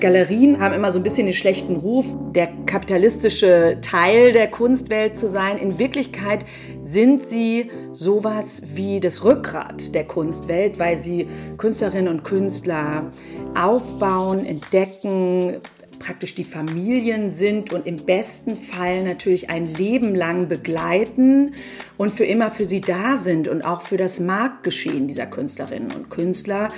Galerien haben immer so ein bisschen den schlechten Ruf, der kapitalistische Teil der Kunstwelt zu sein. In Wirklichkeit sind sie sowas wie das Rückgrat der Kunstwelt, weil sie Künstlerinnen und Künstler aufbauen, entdecken, praktisch die Familien sind und im besten Fall natürlich ein Leben lang begleiten und für immer für sie da sind und auch für das Marktgeschehen dieser Künstlerinnen und Künstler,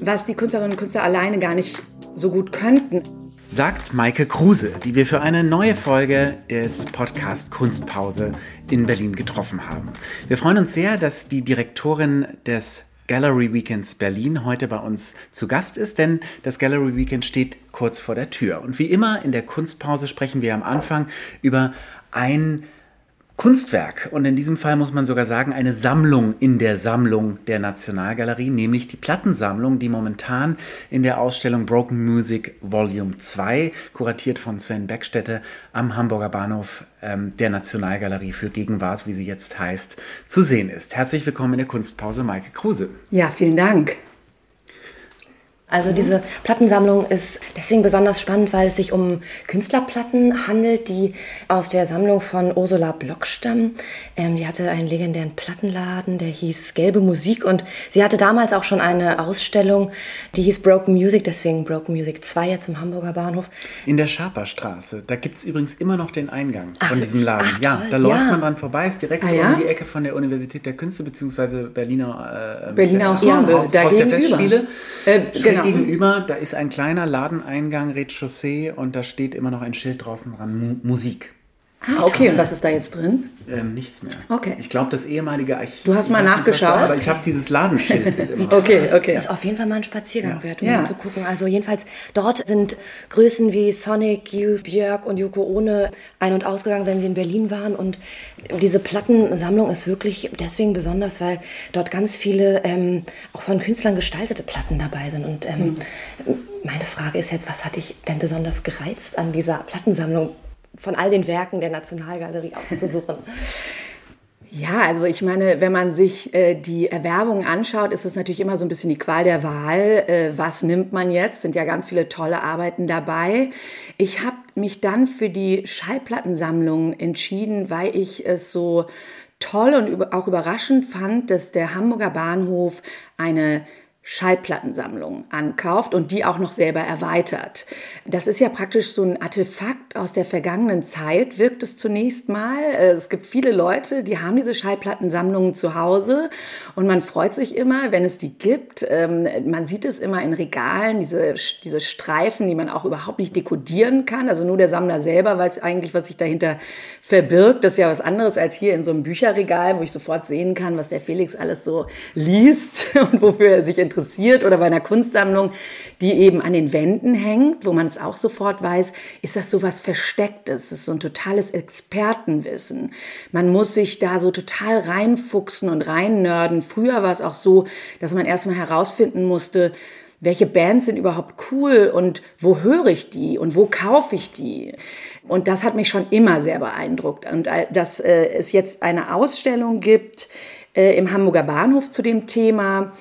was die Künstlerinnen und Künstler alleine gar nicht so gut könnten. Sagt Maike Kruse, die wir für eine neue Folge des Podcast Kunstpause in Berlin getroffen haben. Wir freuen uns sehr, dass die Direktorin des Gallery Weekends Berlin heute bei uns zu Gast ist, denn das Gallery Weekend steht kurz vor der Tür. Und wie immer in der Kunstpause sprechen wir am Anfang über ein Kunstwerk und in diesem Fall muss man sogar sagen eine Sammlung in der Sammlung der Nationalgalerie, nämlich die Plattensammlung, die momentan in der Ausstellung Broken Music Volume 2, kuratiert von Sven Beckstätte am Hamburger Bahnhof ähm, der Nationalgalerie für Gegenwart, wie sie jetzt heißt, zu sehen ist. Herzlich willkommen in der Kunstpause, Maike Kruse. Ja, vielen Dank. Also diese Plattensammlung ist deswegen besonders spannend, weil es sich um Künstlerplatten handelt, die aus der Sammlung von Ursula Block stammen. Ähm, die hatte einen legendären Plattenladen, der hieß Gelbe Musik und sie hatte damals auch schon eine Ausstellung, die hieß Broken Music, deswegen Broken Music 2 jetzt im Hamburger Bahnhof. In der Schaperstraße, da gibt es übrigens immer noch den Eingang ach, von diesem Laden. Ach, ja, da läuft ja. man dran vorbei, ist direkt ah, ja? um die Ecke von der Universität der Künste bzw. Berliner, äh, Berliner Ensemble, ja, Haus, da Haus der Festspiele. Äh, genau genau. gegenüber, da ist ein kleiner Ladeneingang, Rez-Chaussee, und da steht immer noch ein Schild draußen dran, Mu Musik. Ah, okay, und was ist da jetzt drin? Ähm, nichts mehr. Okay. Ich glaube, das ehemalige Archiv. Du hast mal nachgeschaut? Da, aber ich habe dieses Ladenschild. Ist immer okay, okay. Ist auf jeden Fall mal ein Spaziergang ja. wert, um ja. zu gucken. Also jedenfalls, dort sind Größen wie Sonic, Youth, Björk und Yoko Ohne ein- und ausgegangen, wenn sie in Berlin waren. Und diese Plattensammlung ist wirklich deswegen besonders, weil dort ganz viele ähm, auch von Künstlern gestaltete Platten dabei sind. Und ähm, mhm. meine Frage ist jetzt, was hat dich denn besonders gereizt an dieser Plattensammlung? Von all den Werken der Nationalgalerie auszusuchen? Ja, also ich meine, wenn man sich äh, die Erwerbung anschaut, ist es natürlich immer so ein bisschen die Qual der Wahl. Äh, was nimmt man jetzt? Sind ja ganz viele tolle Arbeiten dabei. Ich habe mich dann für die Schallplattensammlung entschieden, weil ich es so toll und auch überraschend fand, dass der Hamburger Bahnhof eine Schallplattensammlung ankauft und die auch noch selber erweitert. Das ist ja praktisch so ein Artefakt aus der vergangenen Zeit, wirkt es zunächst mal. Es gibt viele Leute, die haben diese Schallplattensammlungen zu Hause und man freut sich immer, wenn es die gibt. Ähm, man sieht es immer in Regalen, diese, diese Streifen, die man auch überhaupt nicht dekodieren kann. Also nur der Sammler selber weiß eigentlich, was sich dahinter verbirgt. Das ist ja was anderes als hier in so einem Bücherregal, wo ich sofort sehen kann, was der Felix alles so liest und wofür er sich interessiert interessiert oder bei einer Kunstsammlung, die eben an den Wänden hängt, wo man es auch sofort weiß, ist das so was Verstecktes. Das ist so ein totales Expertenwissen. Man muss sich da so total reinfuchsen und reinnörden. Früher war es auch so, dass man erstmal herausfinden musste, welche Bands sind überhaupt cool und wo höre ich die und wo kaufe ich die. Und das hat mich schon immer sehr beeindruckt. Und äh, dass äh, es jetzt eine Ausstellung gibt äh, im Hamburger Bahnhof zu dem Thema,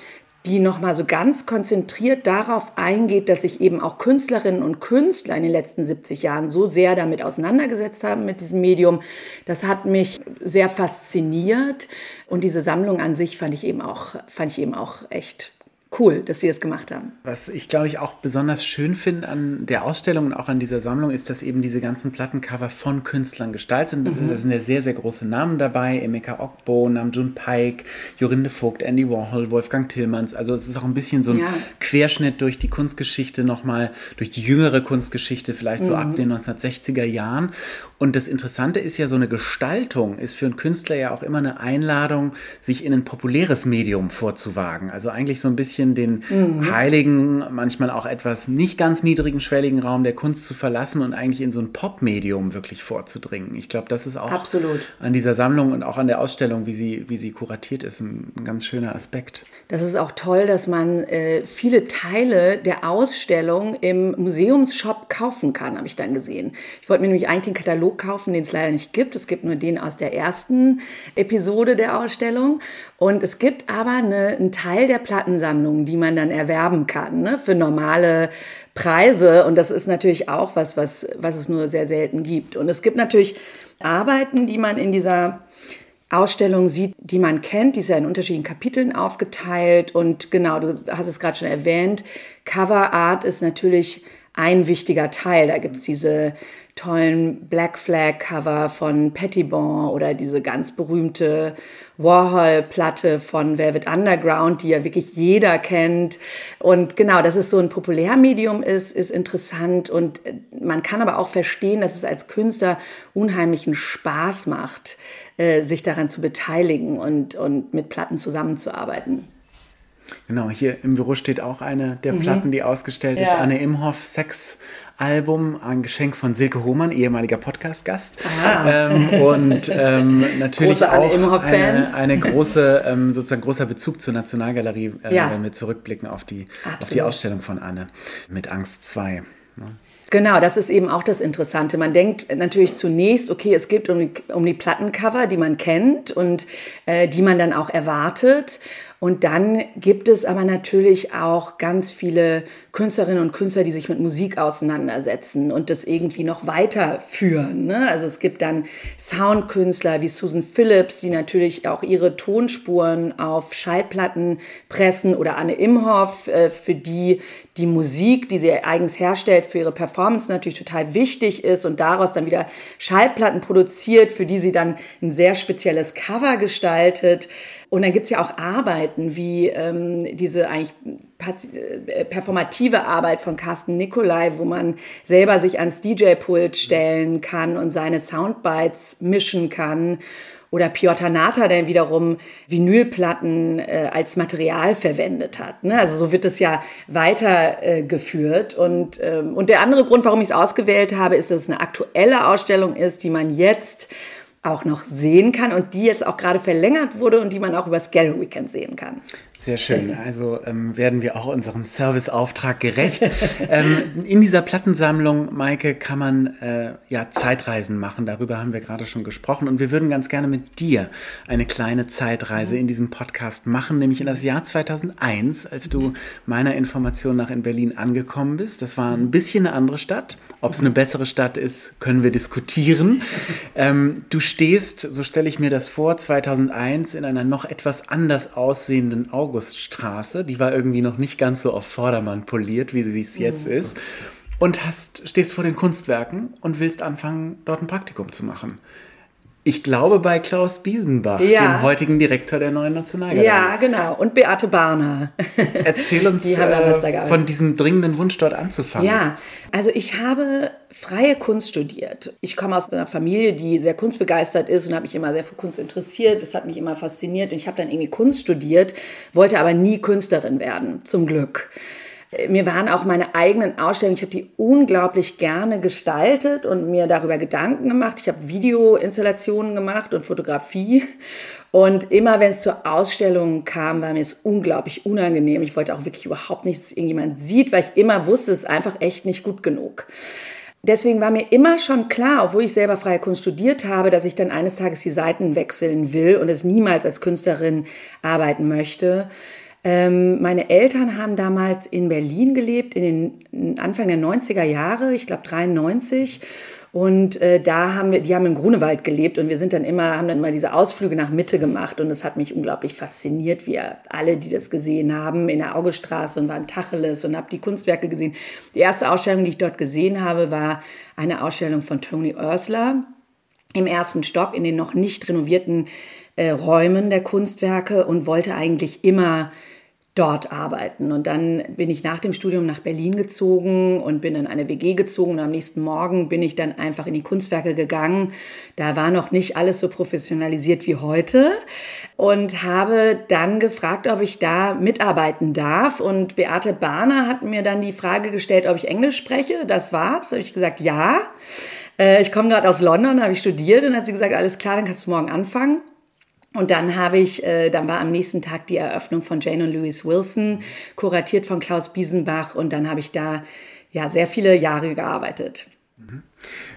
die nochmal so ganz konzentriert darauf eingeht, dass sich eben auch Künstlerinnen und Künstler in den letzten 70 Jahren so sehr damit auseinandergesetzt haben mit diesem Medium. Das hat mich sehr fasziniert und diese Sammlung an sich fand ich eben auch, fand ich eben auch echt cool, dass Sie das gemacht haben. Was ich, glaube ich, auch besonders schön finde an der Ausstellung und auch an dieser Sammlung, ist, dass eben diese ganzen Plattencover von Künstlern gestaltet sind. Mhm. Da sind ja sehr, sehr große Namen dabei. Emeka Okbo, Namjoon Paik, Jorinde Vogt, Andy Warhol, Wolfgang Tillmanns. Also es ist auch ein bisschen so ein ja. Querschnitt durch die Kunstgeschichte nochmal, durch die jüngere Kunstgeschichte, vielleicht so mhm. ab den 1960er Jahren. Und das Interessante ist ja, so eine Gestaltung ist für einen Künstler ja auch immer eine Einladung, sich in ein populäres Medium vorzuwagen. Also eigentlich so ein bisschen den mhm. heiligen, manchmal auch etwas nicht ganz niedrigen, schwelligen Raum der Kunst zu verlassen und eigentlich in so ein Pop-Medium wirklich vorzudringen. Ich glaube, das ist auch Absolut. an dieser Sammlung und auch an der Ausstellung, wie sie, wie sie kuratiert ist, ein, ein ganz schöner Aspekt. Das ist auch toll, dass man äh, viele Teile der Ausstellung im Museumsshop kaufen kann, habe ich dann gesehen. Ich wollte mir nämlich eigentlich den Katalog Katalog kaufen, den es leider nicht gibt. Es gibt nur den aus der ersten Episode der Ausstellung. Und es gibt aber eine, einen Teil der Plattensammlung, Plattensammlungen, die man dann erwerben kann, ne, für normale Preise. Und das ist natürlich auch was, was, was es nur sehr selten gibt. Und es gibt natürlich Arbeiten, die man in dieser Ausstellung sieht, die man kennt. Die ist ja in unterschiedlichen Kapiteln aufgeteilt. Und genau, du hast es gerade schon erwähnt, Cover Art ist natürlich ein wichtiger Teil. Da gibt's diese tollen Black Flag Cover von Pettibon oder diese ganz berühmte Warhol-Platte von Velvet Underground, die ja wirklich jeder kennt. Und genau, dass es so ein Populärmedium ist, ist interessant. Und man kann aber auch verstehen, dass es als Künstler unheimlichen Spaß macht, äh, sich daran zu beteiligen und, und mit Platten zusammenzuarbeiten. Genau, hier im Büro steht auch eine der mhm. Platten, die ausgestellt ja. ist. Anne Imhoff, Sex Album, ein Geschenk von Silke Hohmann, ehemaliger Podcast-Gast. Ähm, und ähm, natürlich auch eine, eine, große, ähm, sozusagen großer Bezug zur Nationalgalerie, äh, ja. wenn wir zurückblicken auf die, auf die Ausstellung von Anne mit Angst 2. Ne? Genau, das ist eben auch das Interessante. Man denkt natürlich zunächst, okay, es geht um die, um die Plattencover, die man kennt und äh, die man dann auch erwartet. Und dann gibt es aber natürlich auch ganz viele Künstlerinnen und Künstler, die sich mit Musik auseinandersetzen und das irgendwie noch weiterführen. Ne? Also es gibt dann Soundkünstler wie Susan Phillips, die natürlich auch ihre Tonspuren auf Schallplatten pressen oder Anne Imhoff, äh, für die die Musik, die sie eigens herstellt, für ihre Performance natürlich total wichtig ist und daraus dann wieder Schallplatten produziert, für die sie dann ein sehr spezielles Cover gestaltet. Und dann gibt's ja auch Arbeiten wie ähm, diese eigentlich äh, performative Arbeit von Carsten Nicolai, wo man selber sich ans DJ-Pult stellen kann und seine Soundbites mischen kann. Oder Piotr Nata, der wiederum Vinylplatten äh, als Material verwendet hat. Ne? Also so wird es ja weitergeführt. Äh, und, ähm, und der andere Grund, warum ich es ausgewählt habe, ist, dass es eine aktuelle Ausstellung ist, die man jetzt auch noch sehen kann und die jetzt auch gerade verlängert wurde und die man auch über das Gallery Weekend sehen kann. Sehr schön. Also ähm, werden wir auch unserem Serviceauftrag gerecht. ähm, in dieser Plattensammlung, Maike, kann man äh, ja Zeitreisen machen. Darüber haben wir gerade schon gesprochen. Und wir würden ganz gerne mit dir eine kleine Zeitreise in diesem Podcast machen, nämlich in das Jahr 2001, als du meiner Information nach in Berlin angekommen bist. Das war ein bisschen eine andere Stadt. Ob es eine bessere Stadt ist, können wir diskutieren. Ähm, du stehst, so stelle ich mir das vor, 2001 in einer noch etwas anders aussehenden Augen Auguststraße. Die war irgendwie noch nicht ganz so auf Vordermann poliert, wie sie es jetzt mhm. ist. Und hast, stehst vor den Kunstwerken und willst anfangen, dort ein Praktikum zu machen. Ich glaube bei Klaus Biesenbach, ja. dem heutigen Direktor der neuen Nationalgalerie. Ja, genau. Und Beate Barner. Erzähl uns Die äh, von diesem dringenden Wunsch, dort anzufangen. Ja, also ich habe freie Kunst studiert. Ich komme aus einer Familie, die sehr kunstbegeistert ist und habe mich immer sehr für Kunst interessiert. Das hat mich immer fasziniert und ich habe dann irgendwie Kunst studiert, wollte aber nie Künstlerin werden, zum Glück. Mir waren auch meine eigenen Ausstellungen, ich habe die unglaublich gerne gestaltet und mir darüber Gedanken gemacht. Ich habe Videoinstallationen gemacht und Fotografie. Und immer wenn es zur Ausstellung kam, war mir es unglaublich unangenehm. Ich wollte auch wirklich überhaupt nicht, dass irgendjemand sieht, weil ich immer wusste, es ist einfach echt nicht gut genug. Deswegen war mir immer schon klar, obwohl ich selber freie Kunst studiert habe, dass ich dann eines Tages die Seiten wechseln will und es niemals als Künstlerin arbeiten möchte. Ähm, meine Eltern haben damals in Berlin gelebt, in den Anfang der 90er Jahre, ich glaube 93. Und äh, da haben wir, die haben im Grunewald gelebt und wir sind dann immer, haben dann immer diese Ausflüge nach Mitte gemacht und es hat mich unglaublich fasziniert, wir alle, die das gesehen haben, in der Augestraße und waren Tacheles und habe die Kunstwerke gesehen. Die erste Ausstellung, die ich dort gesehen habe, war eine Ausstellung von Tony Ursler im ersten Stock in den noch nicht renovierten äh, Räumen der Kunstwerke und wollte eigentlich immer dort arbeiten. Und dann bin ich nach dem Studium nach Berlin gezogen und bin in eine WG gezogen. Und am nächsten Morgen bin ich dann einfach in die Kunstwerke gegangen. Da war noch nicht alles so professionalisiert wie heute. Und habe dann gefragt, ob ich da mitarbeiten darf. Und Beate Bahner hat mir dann die Frage gestellt, ob ich Englisch spreche. Das war's. Da habe ich gesagt, ja. Äh, ich komme gerade aus London, habe ich studiert. Und hat sie gesagt, alles klar, dann kannst du morgen anfangen. Und dann habe ich, äh, dann war am nächsten Tag die Eröffnung von Jane und Louis Wilson, kuratiert von Klaus Biesenbach. Und dann habe ich da ja sehr viele Jahre gearbeitet.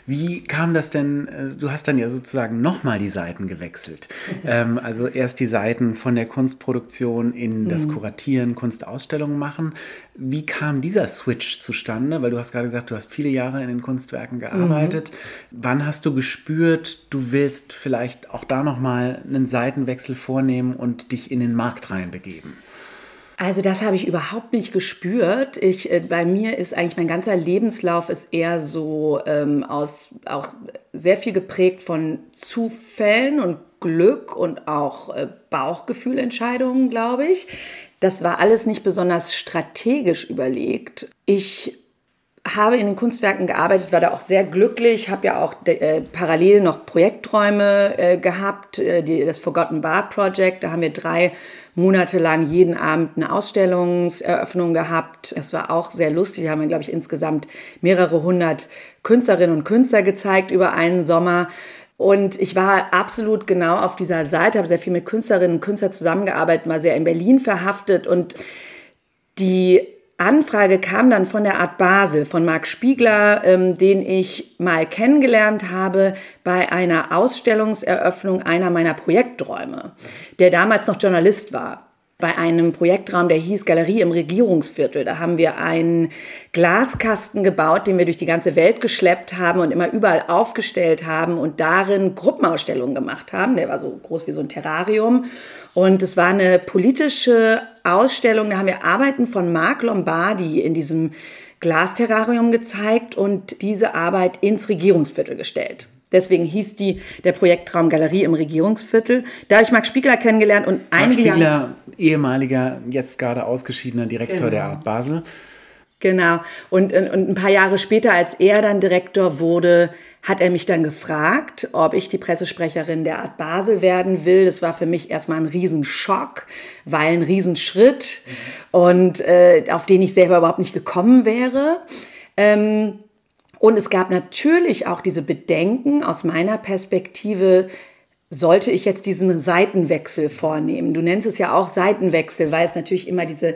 Wie kam das denn? Äh, du hast dann ja sozusagen nochmal die Seiten gewechselt. ähm, also erst die Seiten von der Kunstproduktion in das mhm. Kuratieren, Kunstausstellungen machen. Wie kam dieser Switch zustande? Weil du hast gerade gesagt, du hast viele Jahre in den Kunstwerken gearbeitet. Mhm. Wann hast du gespürt, du willst vielleicht auch da nochmal einen Seitenwechsel vornehmen und dich in den Markt reinbegeben? Also das habe ich überhaupt nicht gespürt. Ich, äh, bei mir ist eigentlich mein ganzer Lebenslauf ist eher so ähm, aus auch sehr viel geprägt von Zufällen und Glück und auch äh, Bauchgefühlentscheidungen, glaube ich. Das war alles nicht besonders strategisch überlegt. Ich habe in den Kunstwerken gearbeitet, war da auch sehr glücklich, habe ja auch äh, parallel noch Projekträume äh, gehabt, äh, die, das Forgotten Bar Project, da haben wir drei Monate lang jeden Abend eine Ausstellungseröffnung gehabt. Es war auch sehr lustig, da haben wir, glaube ich, insgesamt mehrere hundert Künstlerinnen und Künstler gezeigt über einen Sommer. Und ich war absolut genau auf dieser Seite, habe sehr viel mit Künstlerinnen und Künstlern zusammengearbeitet, mal sehr in Berlin verhaftet und die Anfrage kam dann von der Art Basel, von Marc Spiegler, ähm, den ich mal kennengelernt habe bei einer Ausstellungseröffnung einer meiner Projekträume, der damals noch Journalist war bei einem Projektraum, der hieß Galerie im Regierungsviertel. Da haben wir einen Glaskasten gebaut, den wir durch die ganze Welt geschleppt haben und immer überall aufgestellt haben und darin Gruppenausstellungen gemacht haben. Der war so groß wie so ein Terrarium. Und es war eine politische Ausstellung, da haben wir Arbeiten von Marc Lombardi in diesem Glasterrarium gezeigt und diese Arbeit ins Regierungsviertel gestellt. Deswegen hieß die der Projektraum Galerie im Regierungsviertel. Da habe ich Marc Spiegler kennengelernt und einige Marc Spiegler, Jahre ehemaliger, jetzt gerade ausgeschiedener Direktor genau. der Art Basel. Genau. Und, und ein paar Jahre später, als er dann Direktor wurde, hat er mich dann gefragt, ob ich die Pressesprecherin der Art Basel werden will. Das war für mich erstmal ein Riesenschock, weil ein Riesenschritt mhm. und äh, auf den ich selber überhaupt nicht gekommen wäre. Ähm, und es gab natürlich auch diese Bedenken aus meiner Perspektive, sollte ich jetzt diesen Seitenwechsel vornehmen? Du nennst es ja auch Seitenwechsel, weil es natürlich immer diese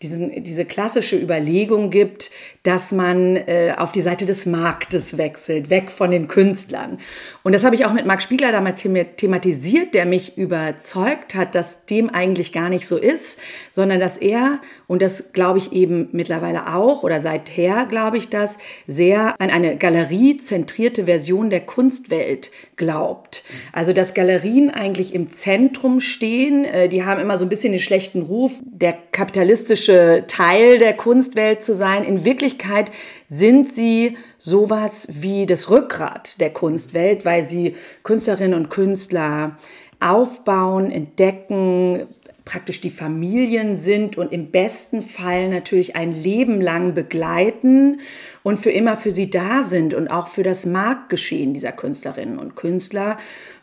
diesen, diese klassische Überlegung gibt, dass man äh, auf die Seite des Marktes wechselt, weg von den Künstlern. Und das habe ich auch mit Marc Spiegler damals thematisiert, der mich überzeugt hat, dass dem eigentlich gar nicht so ist, sondern dass er, und das glaube ich eben mittlerweile auch, oder seither glaube ich das, sehr an eine galeriezentrierte Version der Kunstwelt glaubt. Also dass Galerien eigentlich im Zentrum stehen, äh, die haben immer so ein bisschen den schlechten Ruf, der kapitalistische Teil der Kunstwelt zu sein. In sind sie sowas wie das Rückgrat der Kunstwelt, weil sie Künstlerinnen und Künstler aufbauen, entdecken, praktisch die Familien sind und im besten Fall natürlich ein Leben lang begleiten und für immer für sie da sind und auch für das Marktgeschehen dieser Künstlerinnen und Künstler,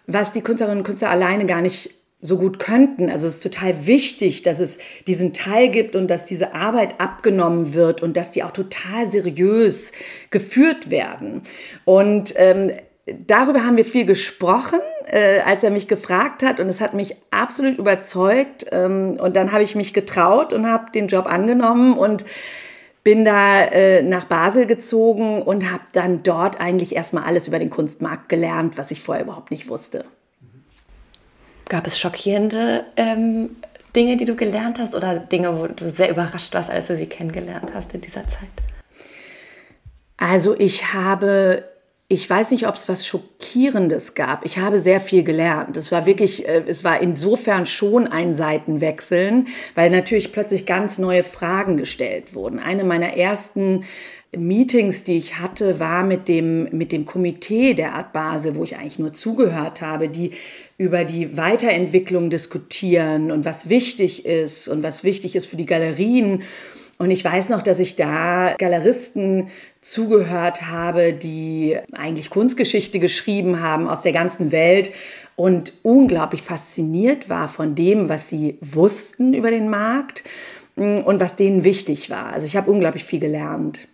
was die Künstlerinnen und Künstler alleine gar nicht so gut könnten. Also es ist total wichtig, dass es diesen Teil gibt und dass diese Arbeit abgenommen wird und dass die auch total seriös geführt werden. Und ähm, darüber haben wir viel gesprochen, äh, als er mich gefragt hat und es hat mich absolut überzeugt. Ähm, und dann habe ich mich getraut und habe den Job angenommen und bin da äh, nach Basel gezogen und habe dann dort eigentlich erstmal alles über den Kunstmarkt gelernt, was ich vorher überhaupt nicht wusste. Gab es schockierende ähm, Dinge, die du gelernt hast oder Dinge, wo du sehr überrascht warst, als du sie kennengelernt hast in dieser Zeit? Also ich habe, ich weiß nicht, ob es was Schockierendes gab. Ich habe sehr viel gelernt. Es war wirklich, äh, es war insofern schon ein Seitenwechseln, weil natürlich plötzlich ganz neue Fragen gestellt wurden. Eine meiner ersten Meetings, die ich hatte, war mit dem, mit dem Komitee der Art Basel, wo ich eigentlich nur zugehört habe, die über die Weiterentwicklung diskutieren und was wichtig ist und was wichtig ist für die Galerien. Und ich weiß noch, dass ich da Galeristen zugehört habe, die eigentlich Kunstgeschichte geschrieben haben aus der ganzen Welt und unglaublich fasziniert war von dem, was sie wussten über den Markt mm, und was denen wichtig war. Also ich habe unglaublich viel gelernt.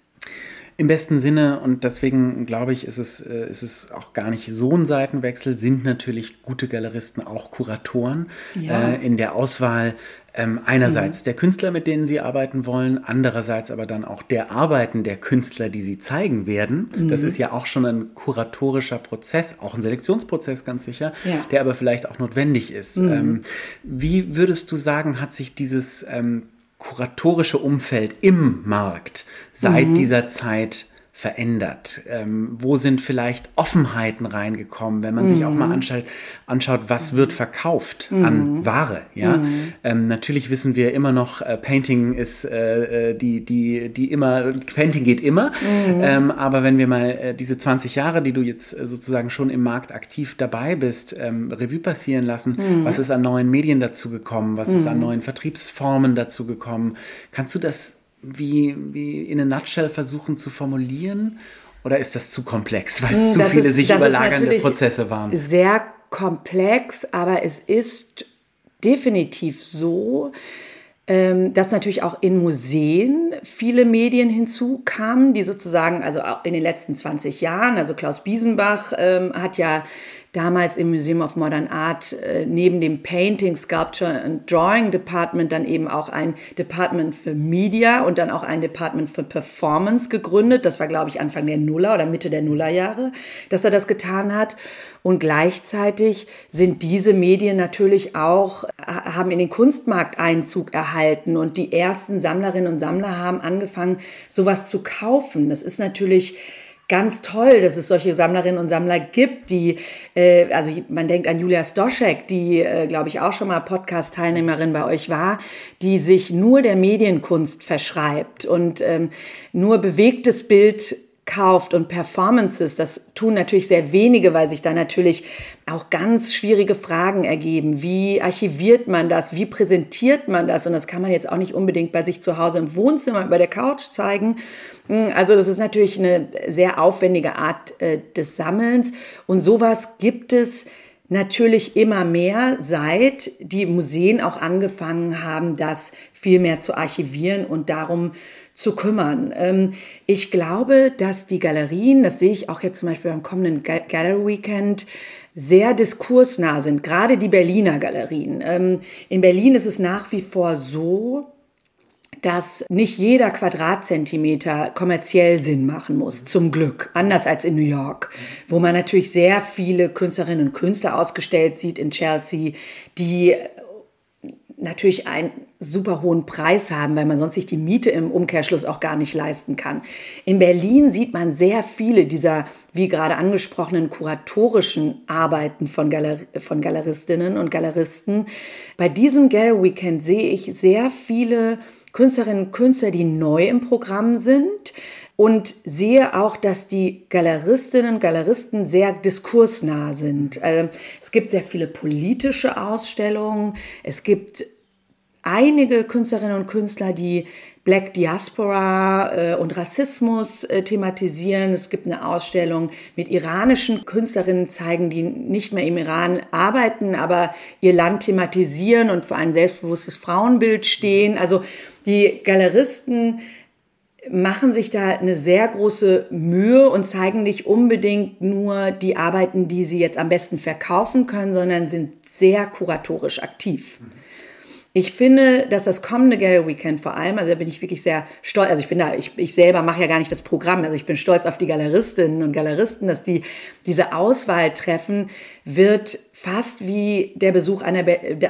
Im besten Sinne und deswegen glaube ich, ist es, äh, ist es auch gar nicht so ein Seitenwechsel, sind natürlich gute Galeristen auch Kuratoren. Ja. Äh, in der Auswahl Ähm, einerseits mhm. der Künstler, mit denen sie arbeiten wollen, andererseits aber dann auch der Arbeiten der Künstler, die sie zeigen werden. Mhm. Das ist ja auch schon ein kuratorischer Prozess, auch ein Selektionsprozess ganz sicher, ja. der aber vielleicht auch notwendig ist. Mhm. Ähm, wie würdest du sagen, hat sich dieses ähm, kuratorische Umfeld im Markt seit mhm. dieser Zeit verändert? Ähm, wo sind vielleicht Offenheiten reingekommen, wenn man mhm. sich auch mal mhm. anschaut, anschaut was wird verkauft mhm. an Ware? Ja, mhm. ähm, natürlich wissen wir immer noch, äh, Painting ist äh, äh die, die, die immer, Painting geht immer. Mhm. Ähm, aber wenn wir mal äh, diese 20 Jahre, die du jetzt äh, sozusagen schon im Markt aktiv dabei bist, ähm, Revue passieren lassen, mhm. was ist an neuen Medien dazu gekommen? Was ist an neuen Vertriebsformen dazu gekommen? Kannst du das wie, wie in a nutshell versuchen zu formulieren? Oder ist das zu komplex, weil es hm, zu viele ist, sich überlagernde Prozesse waren? Sehr komplex, aber es ist definitiv so, ähm, dass natürlich auch in Museen viele Medien hinzukamen, die sozusagen, also auch in den letzten 20 Jahren, also Klaus Biesenbach ähm, hat ja damals im Museum of Modern Art äh, neben dem Painting, Sculpture and Drawing Department dann eben auch ein Department für Media und dann auch ein Department für Performance gegründet. Das war, glaube ich, Anfang der Nuller oder Mitte der Nullerjahre, dass er das getan hat. Und gleichzeitig sind diese Medien natürlich auch, haben in den Kunstmarkt Einzug erhalten und die ersten Sammlerinnen und Sammler haben angefangen, sowas zu kaufen. Das ist natürlich ganz toll, dass es solche Sammlerinnen und Sammler gibt, die, äh, also man denkt an Julia Stoschek, die, äh, glaube ich, auch schon mal Podcast-Teilnehmerin bei euch war, die sich nur der Medienkunst verschreibt und ähm, nur bewegtes Bild kauft und Performances, das tun natürlich sehr wenige, weil sich da natürlich auch ganz schwierige Fragen ergeben. Wie archiviert man das? Wie präsentiert man das? Und das kann man jetzt auch nicht unbedingt bei sich zu Hause im Wohnzimmer über der Couch zeigen. Hm, also das ist natürlich eine sehr aufwendige Art äh, des Sammelns. Und sowas gibt es natürlich immer mehr, seit die Museen auch angefangen haben, das viel mehr zu archivieren und darum zu kümmern. Ähm, ich glaube, dass die Galerien, das sehe ich auch jetzt zum Beispiel beim kommenden Gallery Weekend, sehr diskursnah sind, gerade die Berliner Galerien. Ähm, in Berlin ist es nach wie vor so, dass nicht jeder Quadratzentimeter kommerziell Sinn machen muss, zum Glück. Anders als in New York, wo man natürlich sehr viele Künstlerinnen und Künstler ausgestellt sieht in Chelsea, die natürlich einen super hohen Preis haben, weil man sonst sich die Miete im Umkehrschluss auch gar nicht leisten kann. In Berlin sieht man sehr viele dieser, wie gerade angesprochenen, kuratorischen Arbeiten von, Galer von Galeristinnen und Galeristen. Bei diesem Gallery Weekend sehe ich sehr viele Künstlerinnen und Künstler, die neu im Programm sind, und sehe auch, dass die Galeristinnen und Galeristen sehr diskursnah sind. Ähm, es gibt sehr viele politische Ausstellungen. Es gibt einige Künstlerinnen und Künstler, die Black Diaspora äh, und Rassismus äh, thematisieren. Es gibt eine Ausstellung mit iranischen Künstlerinnen zeigen, die nicht mehr im Iran arbeiten, aber ihr Land thematisieren und für ein selbstbewusstes Frauenbild stehen. Also die Galeristen machen sich da eine sehr große Mühe und zeigen nicht unbedingt nur die Arbeiten, die sie jetzt am besten verkaufen können, sondern sind sehr kuratorisch aktiv. Ich finde, dass das kommende Gallery Weekend vor allem, also da bin ich wirklich sehr stolz, also ich bin da, ich, ich selber mache ja gar nicht das Programm, also ich bin stolz auf die Galeristinnen und Galeristen, dass die diese Auswahl treffen, wird fast wie der Besuch einer,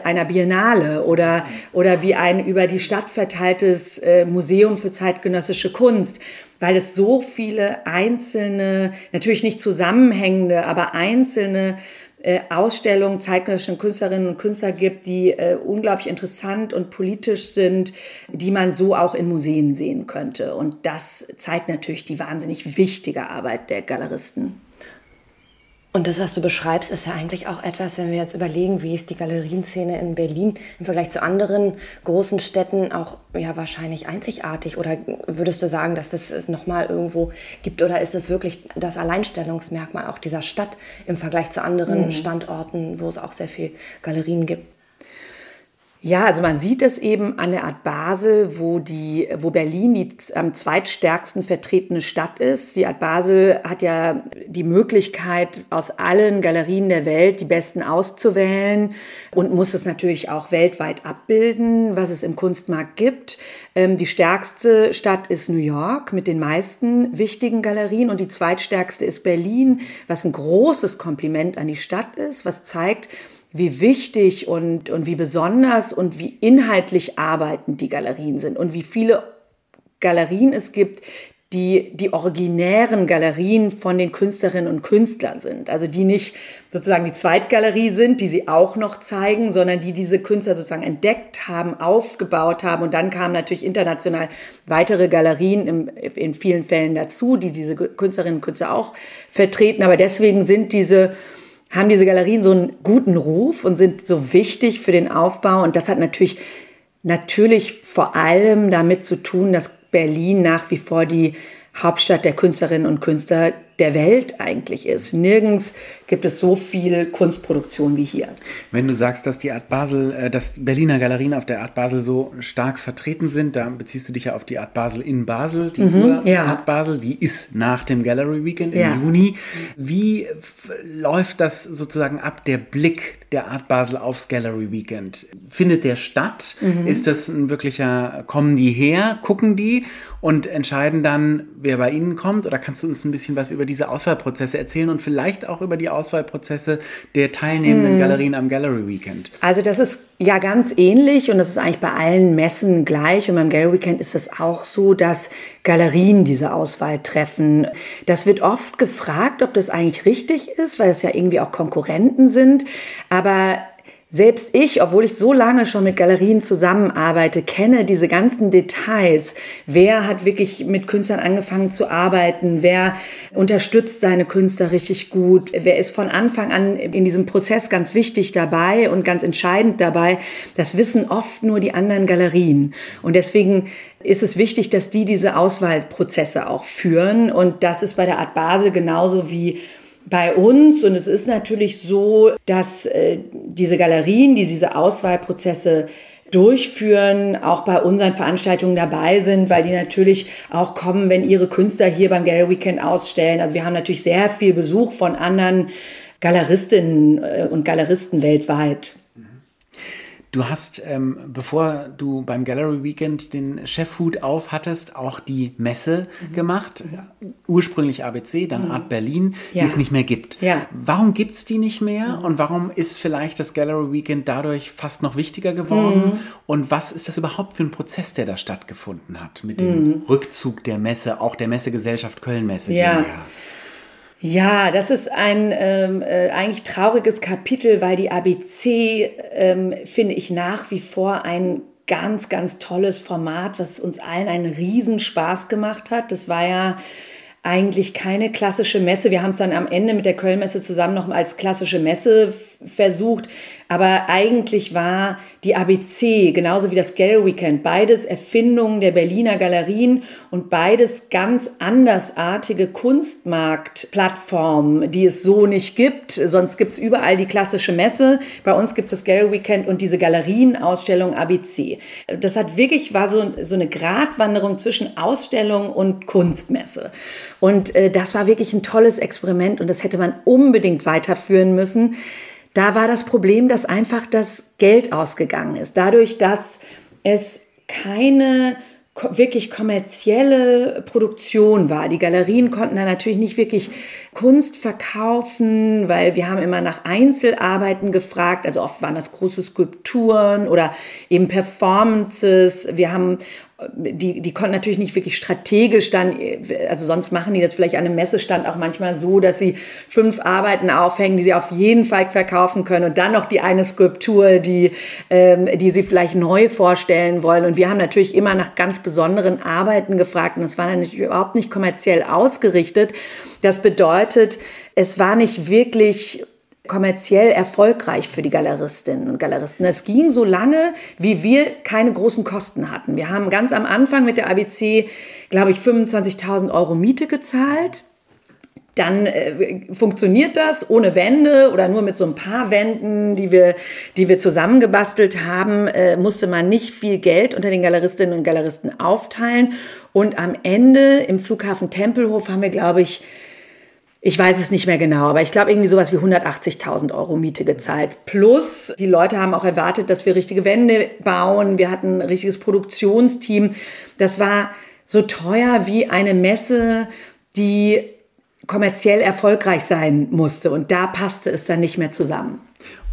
einer Biennale oder, oder wie ein über die Stadt verteiltes äh, Museum für zeitgenössische Kunst weil es so viele einzelne, natürlich nicht zusammenhängende, aber einzelne äh, Ausstellungen zeitgenössischen Künstlerinnen und Künstler gibt, die äh, unglaublich interessant und politisch sind, die man so auch in Museen sehen könnte. Und das zeigt natürlich die wahnsinnig wichtige Arbeit der Galeristen. Und das, was du beschreibst, ist ja eigentlich auch etwas, wenn wir jetzt überlegen, wie ist die Galerienszene in Berlin im Vergleich zu anderen großen Städten auch ja wahrscheinlich einzigartig. Oder würdest du sagen, dass das es nochmal irgendwo gibt? Oder ist das wirklich das Alleinstellungsmerkmal auch dieser Stadt im Vergleich zu anderen mhm. Standorten, wo es auch sehr viel Galerien gibt? Ja, also man sieht es eben an der Art Basel, wo, die, wo Berlin die am zweitstärksten vertretene Stadt ist. Die Art Basel hat ja die Möglichkeit, aus allen Galerien der Welt die besten auszuwählen und muss es natürlich auch weltweit abbilden, was es im Kunstmarkt gibt. Ähm, die stärkste Stadt ist New York mit den meisten wichtigen Galerien und die zweitstärkste ist Berlin, was ein großes Kompliment an die Stadt ist, was zeigt, wie wichtig und, und wie besonders und wie inhaltlich arbeitend die Galerien sind und wie viele Galerien es gibt, die die originären Galerien von den Künstlerinnen und Künstlern sind. Also die nicht sozusagen die Zweitgalerie sind, die sie auch noch zeigen, sondern die diese Künstler sozusagen entdeckt haben, aufgebaut haben. Und dann kamen natürlich international weitere Galerien im, in vielen Fällen dazu, die diese Künstlerinnen und Künstler auch vertreten. Aber deswegen sind diese haben diese Galerien so einen guten Ruf und sind so wichtig für den Aufbau. Und das hat natürlich, natürlich vor allem damit zu tun, dass Berlin nach wie vor die Hauptstadt der Künstlerinnen und Künstler der Welt eigentlich ist. Nirgends gibt es so viel Kunstproduktion wie hier. Wenn du sagst, dass die Art Basel, äh, dass Berliner Galerien auf der Art Basel so stark vertreten sind, da beziehst du dich ja auf die Art Basel in Basel, die mhm, ja. Art Basel, die ist nach dem Gallery Weekend im ja. Juni. Wie läuft das sozusagen ab, der Blick der Art Basel aufs Gallery Weekend? Findet der statt? Mhm. Ist das ein wirklicher, kommen die her, gucken die und entscheiden dann, wer bei ihnen kommt? Oder kannst du uns ein bisschen was über diese Auswahlprozesse erzählen und vielleicht auch über die Auswahlprozesse der teilnehmenden hm. Galerien am Gallery Weekend? Also das ist ja ganz ähnlich und das ist eigentlich bei allen Messen gleich. Und beim Gallery Weekend ist es auch so, dass Galerien diese Auswahl treffen. Das wird oft gefragt, ob das eigentlich richtig ist, weil es ja irgendwie auch Konkurrenten sind. Aber selbst ich, obwohl ich so lange schon mit Galerien zusammenarbeite, kenne diese ganzen Details. Wer hat wirklich mit Künstlern angefangen zu arbeiten? Wer unterstützt seine Künstler richtig gut? Wer ist von Anfang an in diesem Prozess ganz wichtig dabei und ganz entscheidend dabei? Das wissen oft nur die anderen Galerien. Und deswegen ist es wichtig, dass die diese Auswahlprozesse auch führen. Und das ist bei der Art Basel genauso wie bei uns. Und es ist natürlich so, dass äh, diese Galerien, die diese Auswahlprozesse durchführen, auch bei unseren Veranstaltungen dabei sind, weil die natürlich auch kommen, wenn ihre Künstler hier beim Gallery Weekend ausstellen. Also wir haben natürlich sehr viel Besuch von anderen Galeristinnen äh, und Galeristen weltweit. Du hast, ähm, bevor du beim Gallery Weekend den Chefhut auf hattest, auch die Messe mhm. gemacht. Ursprünglich ABC, dann mhm. Art Berlin, ja. die es nicht mehr gibt. Ja. Warum gibt es die nicht mehr mhm. und warum ist vielleicht das Gallery Weekend dadurch fast noch wichtiger geworden? Mhm. Und was ist das überhaupt für ein Prozess, der da stattgefunden hat mit dem mhm. Rückzug der Messe, auch der Messegesellschaft Köln-Messe? Ja. GmbH? Ja, das ist ein ähm, äh, eigentlich trauriges Kapitel, weil die ABC, ähm, finde ich, nach wie vor ein ganz, ganz tolles Format, was uns allen einen Riesenspaß gemacht hat. Das war ja eigentlich keine klassische Messe. Wir haben es dann am Ende mit der Kölnmesse zusammen noch als klassische Messe versucht. Aber eigentlich war die ABC, genauso wie das Gallery Weekend, beides Erfindungen der Berliner Galerien und beides ganz andersartige Kunstmarktplattformen, die es so nicht gibt. Sonst gibt es überall die klassische Messe. Bei uns gibt es das Gallery Weekend und diese Galerienausstellung ABC. Das hat wirklich, war so, so eine Gratwanderung zwischen Ausstellung und Kunstmesse. Und äh, das war wirklich ein tolles Experiment und das hätte man unbedingt weiterführen müssen. Da war das Problem, dass einfach das Geld ausgegangen ist. Dadurch, dass es keine wirklich kommerzielle Produktion war. Die Galerien konnten da natürlich nicht wirklich Kunst verkaufen, weil wir haben immer nach Einzelarbeiten gefragt. Also oft waren das große Skulpturen oder eben Performances. Wir haben die, die konnten natürlich nicht wirklich strategisch dann, also sonst machen die das vielleicht an einem Messestand auch manchmal so, dass sie fünf Arbeiten aufhängen, die sie auf jeden Fall verkaufen können und dann noch die eine Skulptur, die, ähm, die sie vielleicht neu vorstellen wollen. Und wir haben natürlich immer nach ganz besonderen Arbeiten gefragt und das war dann überhaupt nicht kommerziell ausgerichtet. Das bedeutet, es war nicht wirklich kommerziell erfolgreich für die Galeristinnen und Galeristen. Es ging so lange, wie wir keine großen Kosten hatten. Wir haben ganz am Anfang mit der ABC, glaube ich, 25.000 Euro Miete gezahlt dann äh, funktioniert das ohne Wände oder nur mit so ein paar Wänden, die wir, die wir zusammengebastelt haben, äh, musste man nicht viel Geld unter den Galeristinnen und Galeristen aufteilen. Und am Ende im Flughafen Tempelhof haben wir, glaube ich, ich weiß es nicht mehr genau, aber ich glaube irgendwie sowas wie 180.000 Euro Miete gezahlt. Plus, die Leute haben auch erwartet, dass wir richtige Wände bauen. Wir hatten ein richtiges Produktionsteam. Das war so teuer wie eine Messe, die kommerziell erfolgreich sein musste. Und da passte es dann nicht mehr zusammen.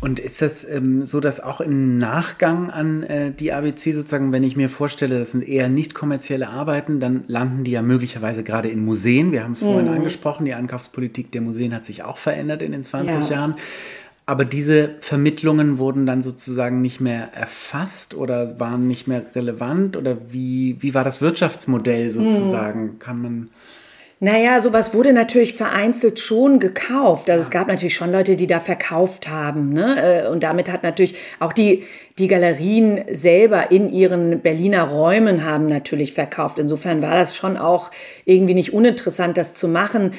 Und ist das ähm, so, dass auch im Nachgang an äh, die ABC sozusagen, wenn ich mir vorstelle, das sind eher nicht kommerzielle Arbeiten, dann landen die ja möglicherweise gerade in Museen. Wir haben es vorhin mhm. angesprochen, die Ankaufspolitik der Museen hat sich auch verändert in den 20 ja. Jahren. Aber diese Vermittlungen wurden dann sozusagen nicht mehr erfasst oder waren nicht mehr relevant? Oder wie, wie war das Wirtschaftsmodell sozusagen? Mhm. Kann man. Naja, sowas wurde natürlich vereinzelt schon gekauft. Also es gab natürlich schon Leute, die da verkauft haben. Ne? Äh, und damit hat natürlich auch die, die Galerien selber in ihren Berliner Räumen haben natürlich verkauft. Insofern war das schon auch irgendwie nicht uninteressant, das zu machen.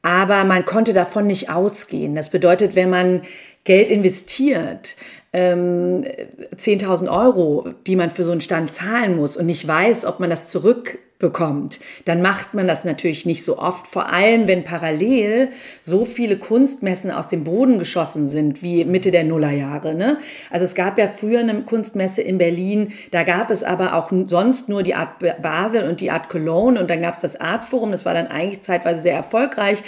Aber man konnte davon nicht ausgehen. Das bedeutet, wenn man Geld investiert, ähm, 10.000 Euro, die man für so einen Stand zahlen muss und nicht weiß, ob man das zurück bekommt, dann macht man das natürlich nicht so oft, vor allem wenn parallel so viele Kunstmessen aus dem Boden geschossen sind wie Mitte der Nullerjahre. Ne? Also es gab ja früher eine Kunstmesse in Berlin, da gab es aber auch sonst nur die Art Basel und die Art Cologne und dann gab es das Art Forum, das war dann eigentlich zeitweise sehr erfolgreich.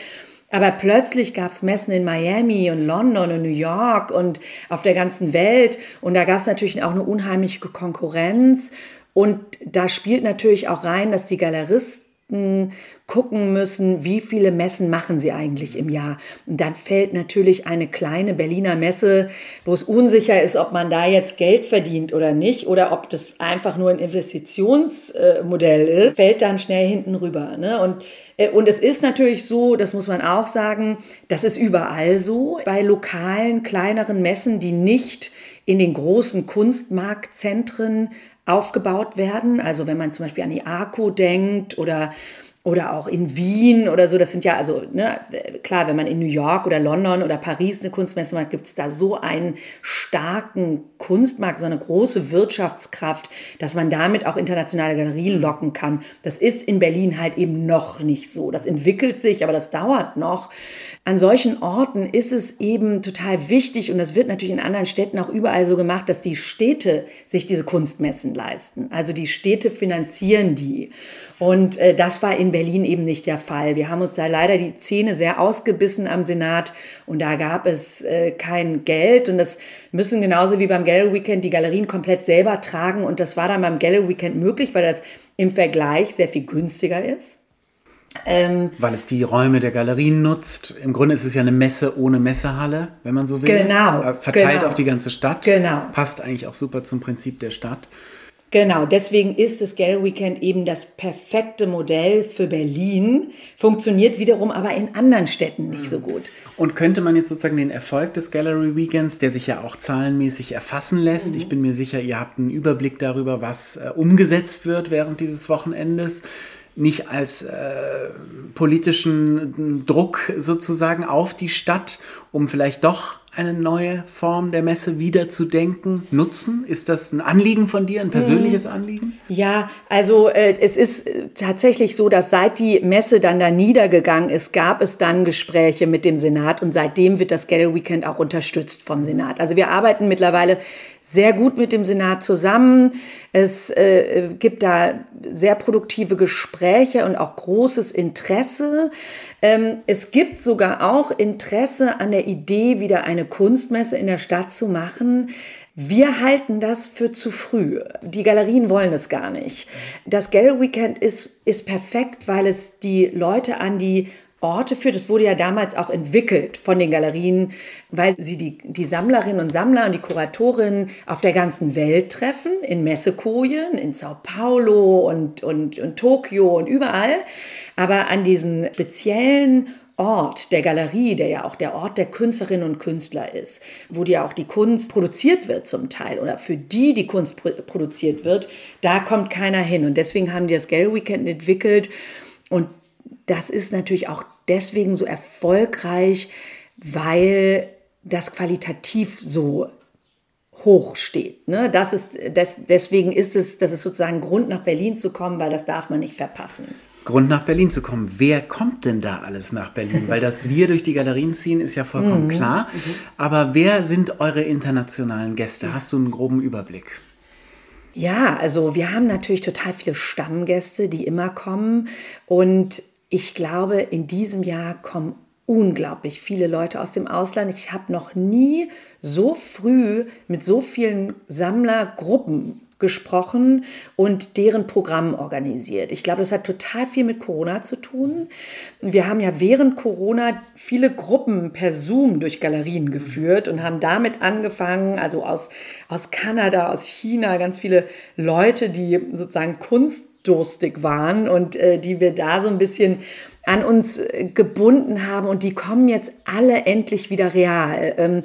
Aber plötzlich gab es Messen in Miami und London und New York und auf der ganzen Welt. Und da gab es natürlich auch eine unheimliche Konkurrenz. Und da spielt natürlich auch rein, dass die Galeristen gucken müssen, wie viele Messen machen sie eigentlich im Jahr. Und dann fällt natürlich eine kleine Berliner Messe, wo es unsicher ist, ob man da jetzt Geld verdient oder nicht, oder ob das einfach nur ein Investitionsmodell ist, fällt dann schnell hinten rüber. Ne? Und äh, und es ist natürlich so, das muss man auch sagen, das ist überall so, bei lokalen, kleineren Messen, die nicht in den großen Kunstmarktzentren aufgebaut werden. Also wenn man zum Beispiel an die ARCO denkt oder oder auch in Wien oder so. Das sind ja also, ne, klar, wenn man in New York oder London oder Paris eine Kunstmesse macht, gibt es da so einen starken Kunstmarkt, so eine große Wirtschaftskraft, dass man damit auch internationale Galerien locken kann. Das ist in Berlin halt eben noch nicht so. Das entwickelt sich, aber das dauert noch. An solchen Orten ist es eben total wichtig und das wird natürlich in anderen Städten auch überall so gemacht, dass die Städte sich diese Kunstmessen leisten. Also die Städte finanzieren die. Und äh, das war in Berlin eben nicht der Fall. Wir haben uns da leider die Zähne sehr ausgebissen am Senat und da gab es äh, kein Geld und das müssen genauso wie beim Gallery Weekend die Galerien komplett selber tragen und das war dann beim Gallery Weekend möglich, weil das im Vergleich sehr viel günstiger ist. Ähm, Weil es die Räume der Galerien nutzt. Im Grunde ist es ja eine Messe ohne Messehalle, wenn man so will. Genau. Äh, verteilt genau. auf die ganze Stadt. Genau. Passt eigentlich auch super zum Prinzip der Stadt. Genau, deswegen ist das Gallery Weekend eben das perfekte Modell für Berlin, funktioniert wiederum aber in anderen Städten nicht so gut. Und könnte man jetzt sozusagen den Erfolg des Gallery Weekends, der sich ja auch zahlenmäßig erfassen lässt, mhm. ich bin mir sicher, ihr habt einen Überblick darüber, was äh, umgesetzt wird während dieses Wochenendes, nicht als äh, politischen Druck sozusagen auf die Stadt, um vielleicht doch eine neue Form der Messe wiederzudenken, nutzen? Ist das ein Anliegen von dir, ein persönliches Anliegen? Ja, also äh, es ist äh, tatsächlich so, dass seit die Messe dann da niedergegangen ist, gab es dann Gespräche mit dem Senat und seitdem wird das Gallery Weekend auch unterstützt vom Senat. Also wir arbeiten mittlerweile sehr gut mit dem Senat zusammen. Es äh, gibt da sehr produktive Gespräche und auch großes Interesse. Ähm, es gibt sogar auch Interesse an der Idee, wieder eine Kunstmesse in der Stadt zu machen. Wir halten das für zu früh. Die Galerien wollen es gar nicht. Das Gallery Weekend ist, ist perfekt, weil es die Leute an die Orte führt. Das wurde ja damals auch entwickelt von den Galerien, weil sie die, die Sammlerinnen und Sammler und die Kuratorinnen auf der ganzen Welt treffen, in Messekojen, in Sao Paulo und, und, und Tokio und überall. Aber an diesen speziellen Ort der Galerie, der ja auch der Ort der Künstlerinnen und Künstler ist, wo ja auch die Kunst produziert wird zum Teil oder für die die Kunst produziert wird, da kommt keiner hin. Und deswegen haben die das Gallery Weekend entwickelt und das ist natürlich auch deswegen so erfolgreich, weil das qualitativ so hoch steht. Ne? Das ist, des, deswegen ist es, das ist sozusagen Grund nach Berlin zu kommen, weil das darf man nicht verpassen. Grund nach Berlin zu kommen. Wer kommt denn da alles nach Berlin? Weil dass wir durch die Galerien ziehen, ist ja vollkommen mhm. klar. Mhm. Aber wer sind eure internationalen Gäste? Hast du einen groben Überblick? Ja, also wir haben natürlich total viele Stammgäste, die immer kommen. Und ich glaube, in diesem Jahr kommen unglaublich viele Leute aus dem Ausland. Ich habe noch nie so früh mit so vielen Sammlergruppen gesprochen und deren Programm organisiert. Ich glaube, das hat total viel mit Corona zu tun. Wir haben ja während Corona viele Gruppen per Zoom durch Galerien geführt und haben damit angefangen, also aus, aus Kanada, aus China, ganz viele Leute, die sozusagen kunstdurstig waren und äh, die wir da so ein bisschen an uns äh, gebunden haben und die kommen jetzt alle endlich wieder real. Ähm,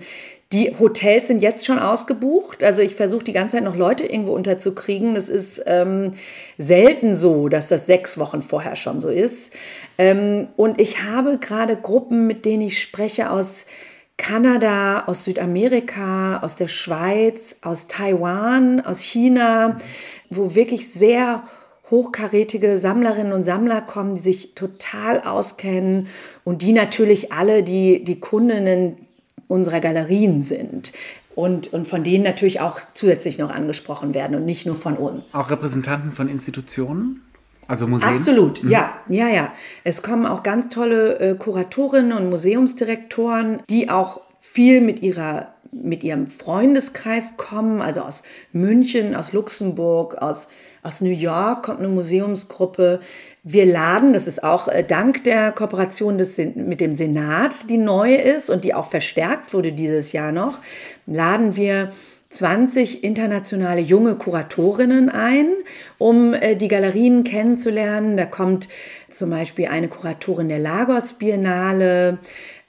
die Hotels sind jetzt schon ausgebucht. Also ich versuche die ganze Zeit noch Leute irgendwo unterzukriegen. Das ist ähm, selten so, dass das sechs Wochen vorher schon so ist. Ähm, und ich habe gerade Gruppen, mit denen ich spreche aus Kanada, aus Südamerika, aus der Schweiz, aus Taiwan, aus China, wo wirklich sehr hochkarätige Sammlerinnen und Sammler kommen, die sich total auskennen und die natürlich alle die, die Kundinnen unserer Galerien sind. Und, und von denen natürlich auch zusätzlich noch angesprochen werden und nicht nur von uns. Auch Repräsentanten von Institutionen? Also Museen? Absolut, mhm. ja, ja, ja. Es kommen auch ganz tolle äh, Kuratorinnen und Museumsdirektoren, die auch viel mit ihrer mit ihrem Freundeskreis kommen, also aus München, aus Luxemburg, aus, aus New York kommt eine Museumsgruppe, wir laden, das ist auch äh, dank der Kooperation des, mit dem Senat, die neu ist und die auch verstärkt wurde dieses Jahr noch, laden wir 20 internationale junge Kuratorinnen ein, um äh, die Galerien kennenzulernen. Da kommt zum Beispiel eine Kuratorin der Lagos Biennale,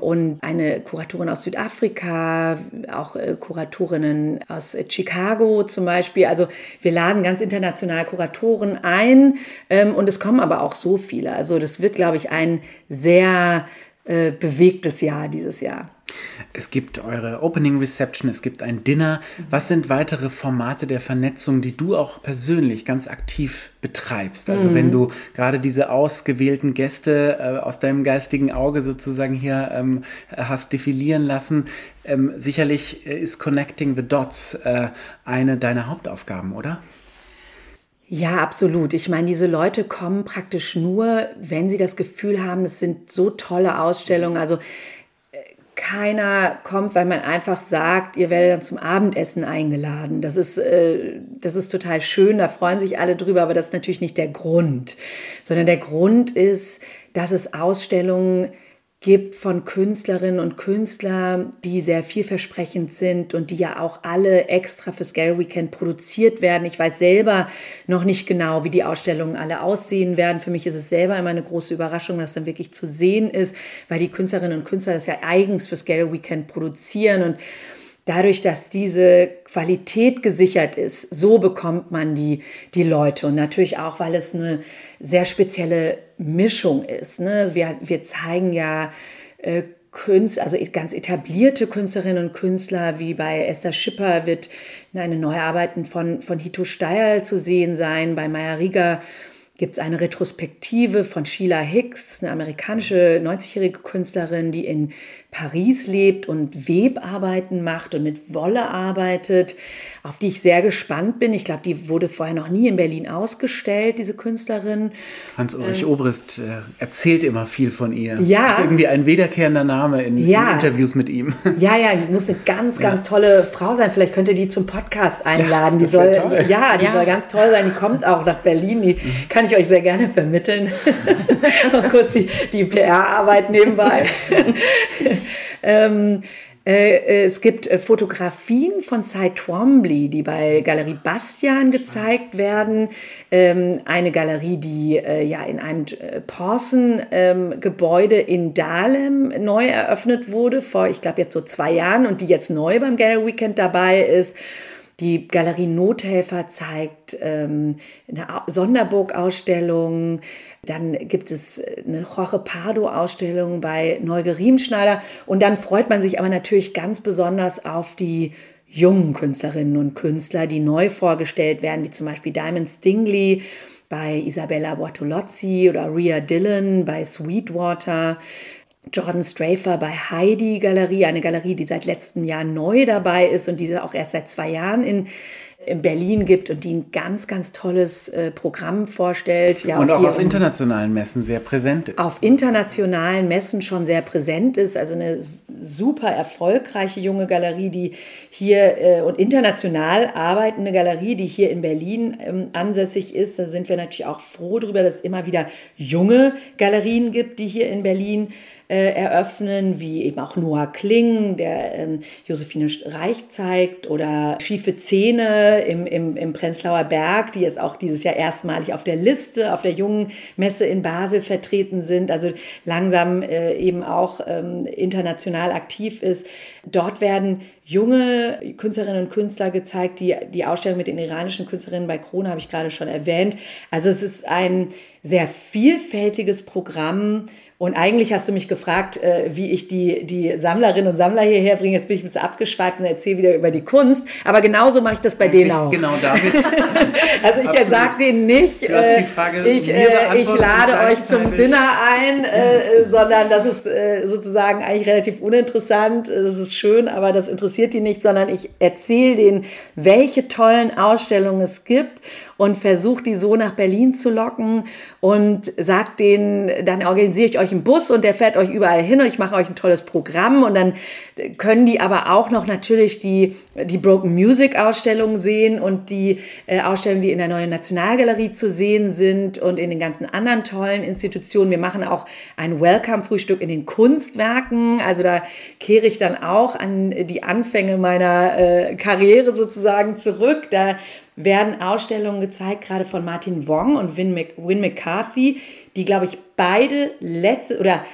und eine Kuratorin aus Südafrika, auch äh, Kuratorinnen aus Chicago zum Beispiel. Also wir laden ganz international Kuratoren ein ähm, und es kommen aber auch so viele. Also das wird, glaube ich, ein sehr äh, bewegtes Jahr dieses Jahr. Es gibt eure Opening Reception, es gibt ein Dinner. Was sind weitere Formate der Vernetzung, die du auch persönlich ganz aktiv betreibst? Also mhm. wenn du gerade diese ausgewählten Gäste äh, aus deinem geistigen Auge sozusagen hier ähm, hast defilieren lassen, ähm, sicherlich ist Connecting the Dots äh, eine deiner Hauptaufgaben, oder? Ja, absolut. Ich meine, diese Leute kommen praktisch nur, wenn sie das Gefühl haben, es sind so tolle Ausstellungen. Also keiner kommt, weil man einfach sagt, ihr werdet dann zum Abendessen eingeladen. Das ist, äh, das ist total schön, da freuen sich alle drüber, aber das ist natürlich nicht der Grund, sondern der Grund ist, dass es Ausstellungen gibt von Künstlerinnen und Künstlern, die sehr vielversprechend sind und die ja auch alle extra fürs Gallery Weekend produziert werden. Ich weiß selber noch nicht genau, wie die Ausstellungen alle aussehen werden. Für mich ist es selber immer eine große Überraschung, dass dann wirklich zu sehen ist, weil die Künstlerinnen und Künstler das ja eigens fürs Gallery Weekend produzieren und dadurch, dass diese Qualität gesichert ist, so bekommt man die, die Leute. Und natürlich auch, weil es eine sehr spezielle Mischung ist. Ne? Wir, wir zeigen ja äh, Künstler, also ganz etablierte Künstlerinnen und Künstler, wie bei Esther Schipper wird eine Neuarbeiten von, von Hito Steyer zu sehen sein, bei Maya Rieger gibt es eine Retrospektive von Sheila Hicks, eine amerikanische 90-jährige Künstlerin, die in Paris lebt und Webarbeiten macht und mit Wolle arbeitet, auf die ich sehr gespannt bin. Ich glaube, die wurde vorher noch nie in Berlin ausgestellt, diese Künstlerin. Hans-Ulrich ähm, Obrist äh, erzählt immer viel von ihr. Ja. Das ist irgendwie ein wiederkehrender Name in, ja. in Interviews mit ihm. Ja, ja, die muss eine ganz, ganz ja. tolle Frau sein. Vielleicht könnt ihr die zum Podcast einladen. Ja, die soll, ja, die ja. soll ganz toll sein. Die kommt auch nach Berlin. Die mhm. kann ich euch sehr gerne vermitteln. Noch kurz die, die PR-Arbeit nebenbei. ähm, äh, es gibt äh, Fotografien von Cy Twombly, die bei Galerie Bastian gezeigt werden. Ähm, eine Galerie, die äh, ja in einem Porsen-Gebäude ähm, in Dahlem neu eröffnet wurde, vor, ich glaube, jetzt so zwei Jahren und die jetzt neu beim Gallery Weekend dabei ist. Die Galerie Nothelfer zeigt ähm, eine Sonderburg-Ausstellung. Dann gibt es eine Jorge Pardo-Ausstellung bei Neuge Riemschneider. Und dann freut man sich aber natürlich ganz besonders auf die jungen Künstlerinnen und Künstler, die neu vorgestellt werden, wie zum Beispiel Diamond Stingley bei Isabella Bortolozzi oder Rhea Dillon bei Sweetwater. Jordan Strafer bei Heidi Galerie, eine Galerie, die seit letztem Jahr neu dabei ist und diese auch erst seit zwei Jahren in in Berlin gibt und die ein ganz, ganz tolles äh, Programm vorstellt. Ja, und auch auf internationalen Messen sehr präsent ist. Auf internationalen Messen schon sehr präsent ist. Also eine super erfolgreiche junge Galerie, die hier äh, und international arbeitende Galerie, die hier in Berlin ähm, ansässig ist. Da sind wir natürlich auch froh darüber, dass es immer wieder junge Galerien gibt, die hier in Berlin äh, eröffnen, wie eben auch Noah Kling, der ähm, Josephine Reich zeigt, oder Schiefe Zähne im, im, im Prenzlauer Berg, die jetzt auch dieses Jahr erstmalig auf der Liste, auf der jungen Messe in Basel vertreten sind, also langsam äh, eben auch ähm, international aktiv ist. Dort werden junge Künstlerinnen und Künstler gezeigt. Die, die Ausstellung mit den iranischen Künstlerinnen bei Krone habe ich gerade schon erwähnt. Also es ist ein sehr vielfältiges Programm und eigentlich hast du mich gefragt, äh, wie ich die, die Sammlerinnen und Sammler hierher bringe. Jetzt bin ich ein bisschen abgeschweift und erzähle wieder über die Kunst. Aber genauso mache ich das bei eigentlich denen auch. Genau damit. also ich sage denen nicht, äh, ich, äh, ich lade euch zum Dinner ein, äh, sondern das ist sozusagen eigentlich relativ uninteressant. Das ist schön, aber das interessiert die nicht, sondern ich erzähle denen, welche tollen Ausstellungen es gibt und versucht die so nach Berlin zu locken und sagt denen, dann organisiere ich euch einen Bus und der fährt euch überall hin und ich mache euch ein tolles Programm und dann können die aber auch noch natürlich die, die Broken Music Ausstellung sehen und die äh, Ausstellungen, die in der neuen Nationalgalerie zu sehen sind und in den ganzen anderen tollen Institutionen. Wir machen auch ein Welcome-Frühstück in den Kunstwerken. Also da kehre ich dann auch an die Anfänge meiner äh, Karriere sozusagen zurück. Da werden Ausstellungen gezeigt, gerade von Martin Wong und Win, Mc, Win McCarthy, die, glaube ich, beide letzte oder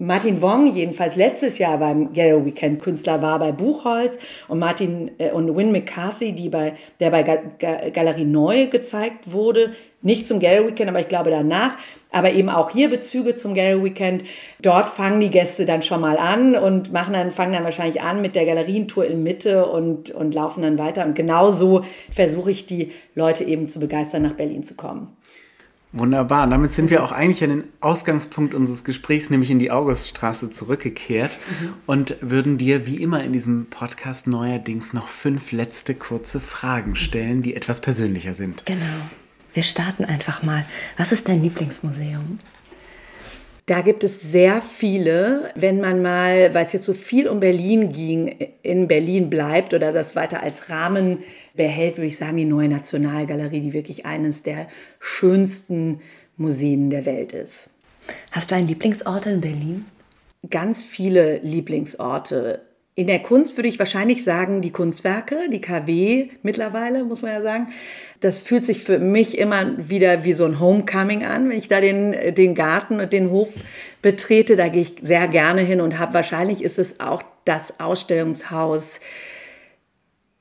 Martin Wong jedenfalls letztes Jahr beim Gallery Weekend Künstler war bei Buchholz und Martin äh, und Win McCarthy, die bei, der bei Gal Galerie Neu gezeigt wurde, nicht zum Gallery Weekend, aber ich glaube danach, aber eben auch hier Bezüge zum Gallery Weekend. Dort fangen die Gäste dann schon mal an und machen dann, fangen dann wahrscheinlich an mit der Galerientour in Mitte und, und laufen dann weiter. Und genau so versuche ich die Leute eben zu begeistern, nach Berlin zu kommen. Wunderbar. Und damit sind wir auch eigentlich an den Ausgangspunkt unseres Gesprächs, nämlich in die Auguststraße zurückgekehrt mhm. und würden dir wie immer in diesem Podcast neuerdings noch fünf letzte kurze Fragen stellen, die etwas persönlicher sind. Genau. Wir starten einfach mal. Was ist dein Lieblingsmuseum? Da gibt es sehr viele. Wenn man mal, weil es jetzt so viel um Berlin ging, in Berlin bleibt oder das weiter als Rahmen behält, würde ich sagen, die Neue Nationalgalerie, die wirklich eines der schönsten Museen der Welt ist. Hast du einen Lieblingsort in Berlin? Ganz viele Lieblingsorte. In der Kunst würde ich wahrscheinlich sagen, die Kunstwerke, die KW mittlerweile, muss man ja sagen. Das fühlt sich für mich immer wieder wie so ein Homecoming an, wenn ich da den, den Garten und den Hof betrete. Da gehe ich sehr gerne hin und habe wahrscheinlich ist es auch das Ausstellungshaus,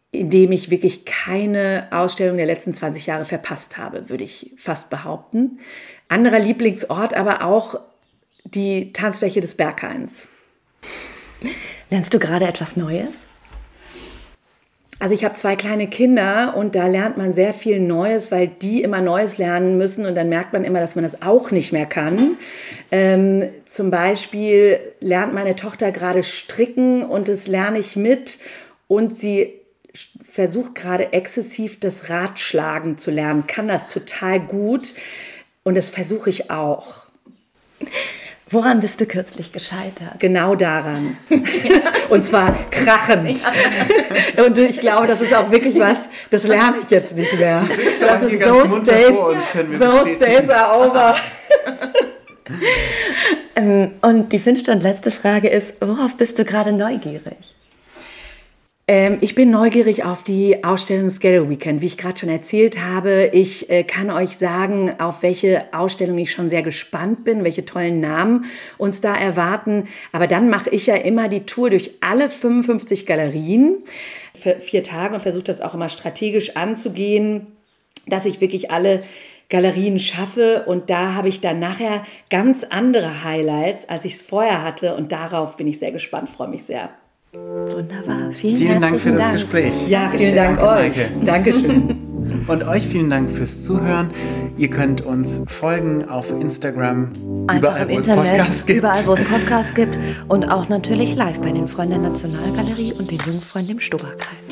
in dem ich wirklich keine Ausstellung der letzten 20 Jahre verpasst habe, würde ich fast behaupten. Anderer Lieblingsort aber auch die Tanzfläche des Berghains. Lernst du gerade etwas Neues? Also ich habe zwei kleine Kinder und da lernt man sehr viel Neues, weil die immer Neues lernen müssen und dann merkt man immer, dass man das auch nicht mehr kann. Ähm, zum Beispiel lernt meine Tochter gerade stricken und das lerne ich mit und sie versucht gerade exzessiv das Radschlagen zu lernen, kann das total gut und das versuche ich auch. Woran bist du kürzlich gescheitert? Genau daran. Und zwar krachend. Ja. Und ich glaube, das ist auch wirklich was, das lerne ich jetzt nicht mehr. Das ist those days, those days are over. Ähm, und die fünfte und letzte Frage ist, worauf bist du gerade neugierig? Ähm, ich bin neugierig auf die Ausstellung Scale Weekend. Wie ich gerade schon erzählt habe, ich äh, kann euch sagen, auf welche Ausstellung ich schon sehr gespannt bin, welche tollen Namen uns da erwarten. Aber dann mache ich ja immer die Tour durch alle 55 Galerien für vier Tage und versuche das auch immer strategisch anzugehen, dass ich wirklich alle Galerien schaffe. Und da habe ich dann nachher ganz andere Highlights, als ich es vorher hatte. Und darauf bin ich sehr gespannt, freue mich sehr. Wunderbar. Vielen, vielen Dank für das Dank. Gespräch. Ja, vielen Dank euch. Dankeschön. Und euch vielen Dank fürs Zuhören. Ihr könnt uns folgen auf Instagram, Einfach überall, im wo Internet, es Podcasts gibt. überall, wo es Podcasts gibt und auch natürlich live bei den Freunden der Nationalgalerie und den Jungfreunden im Stubakreis.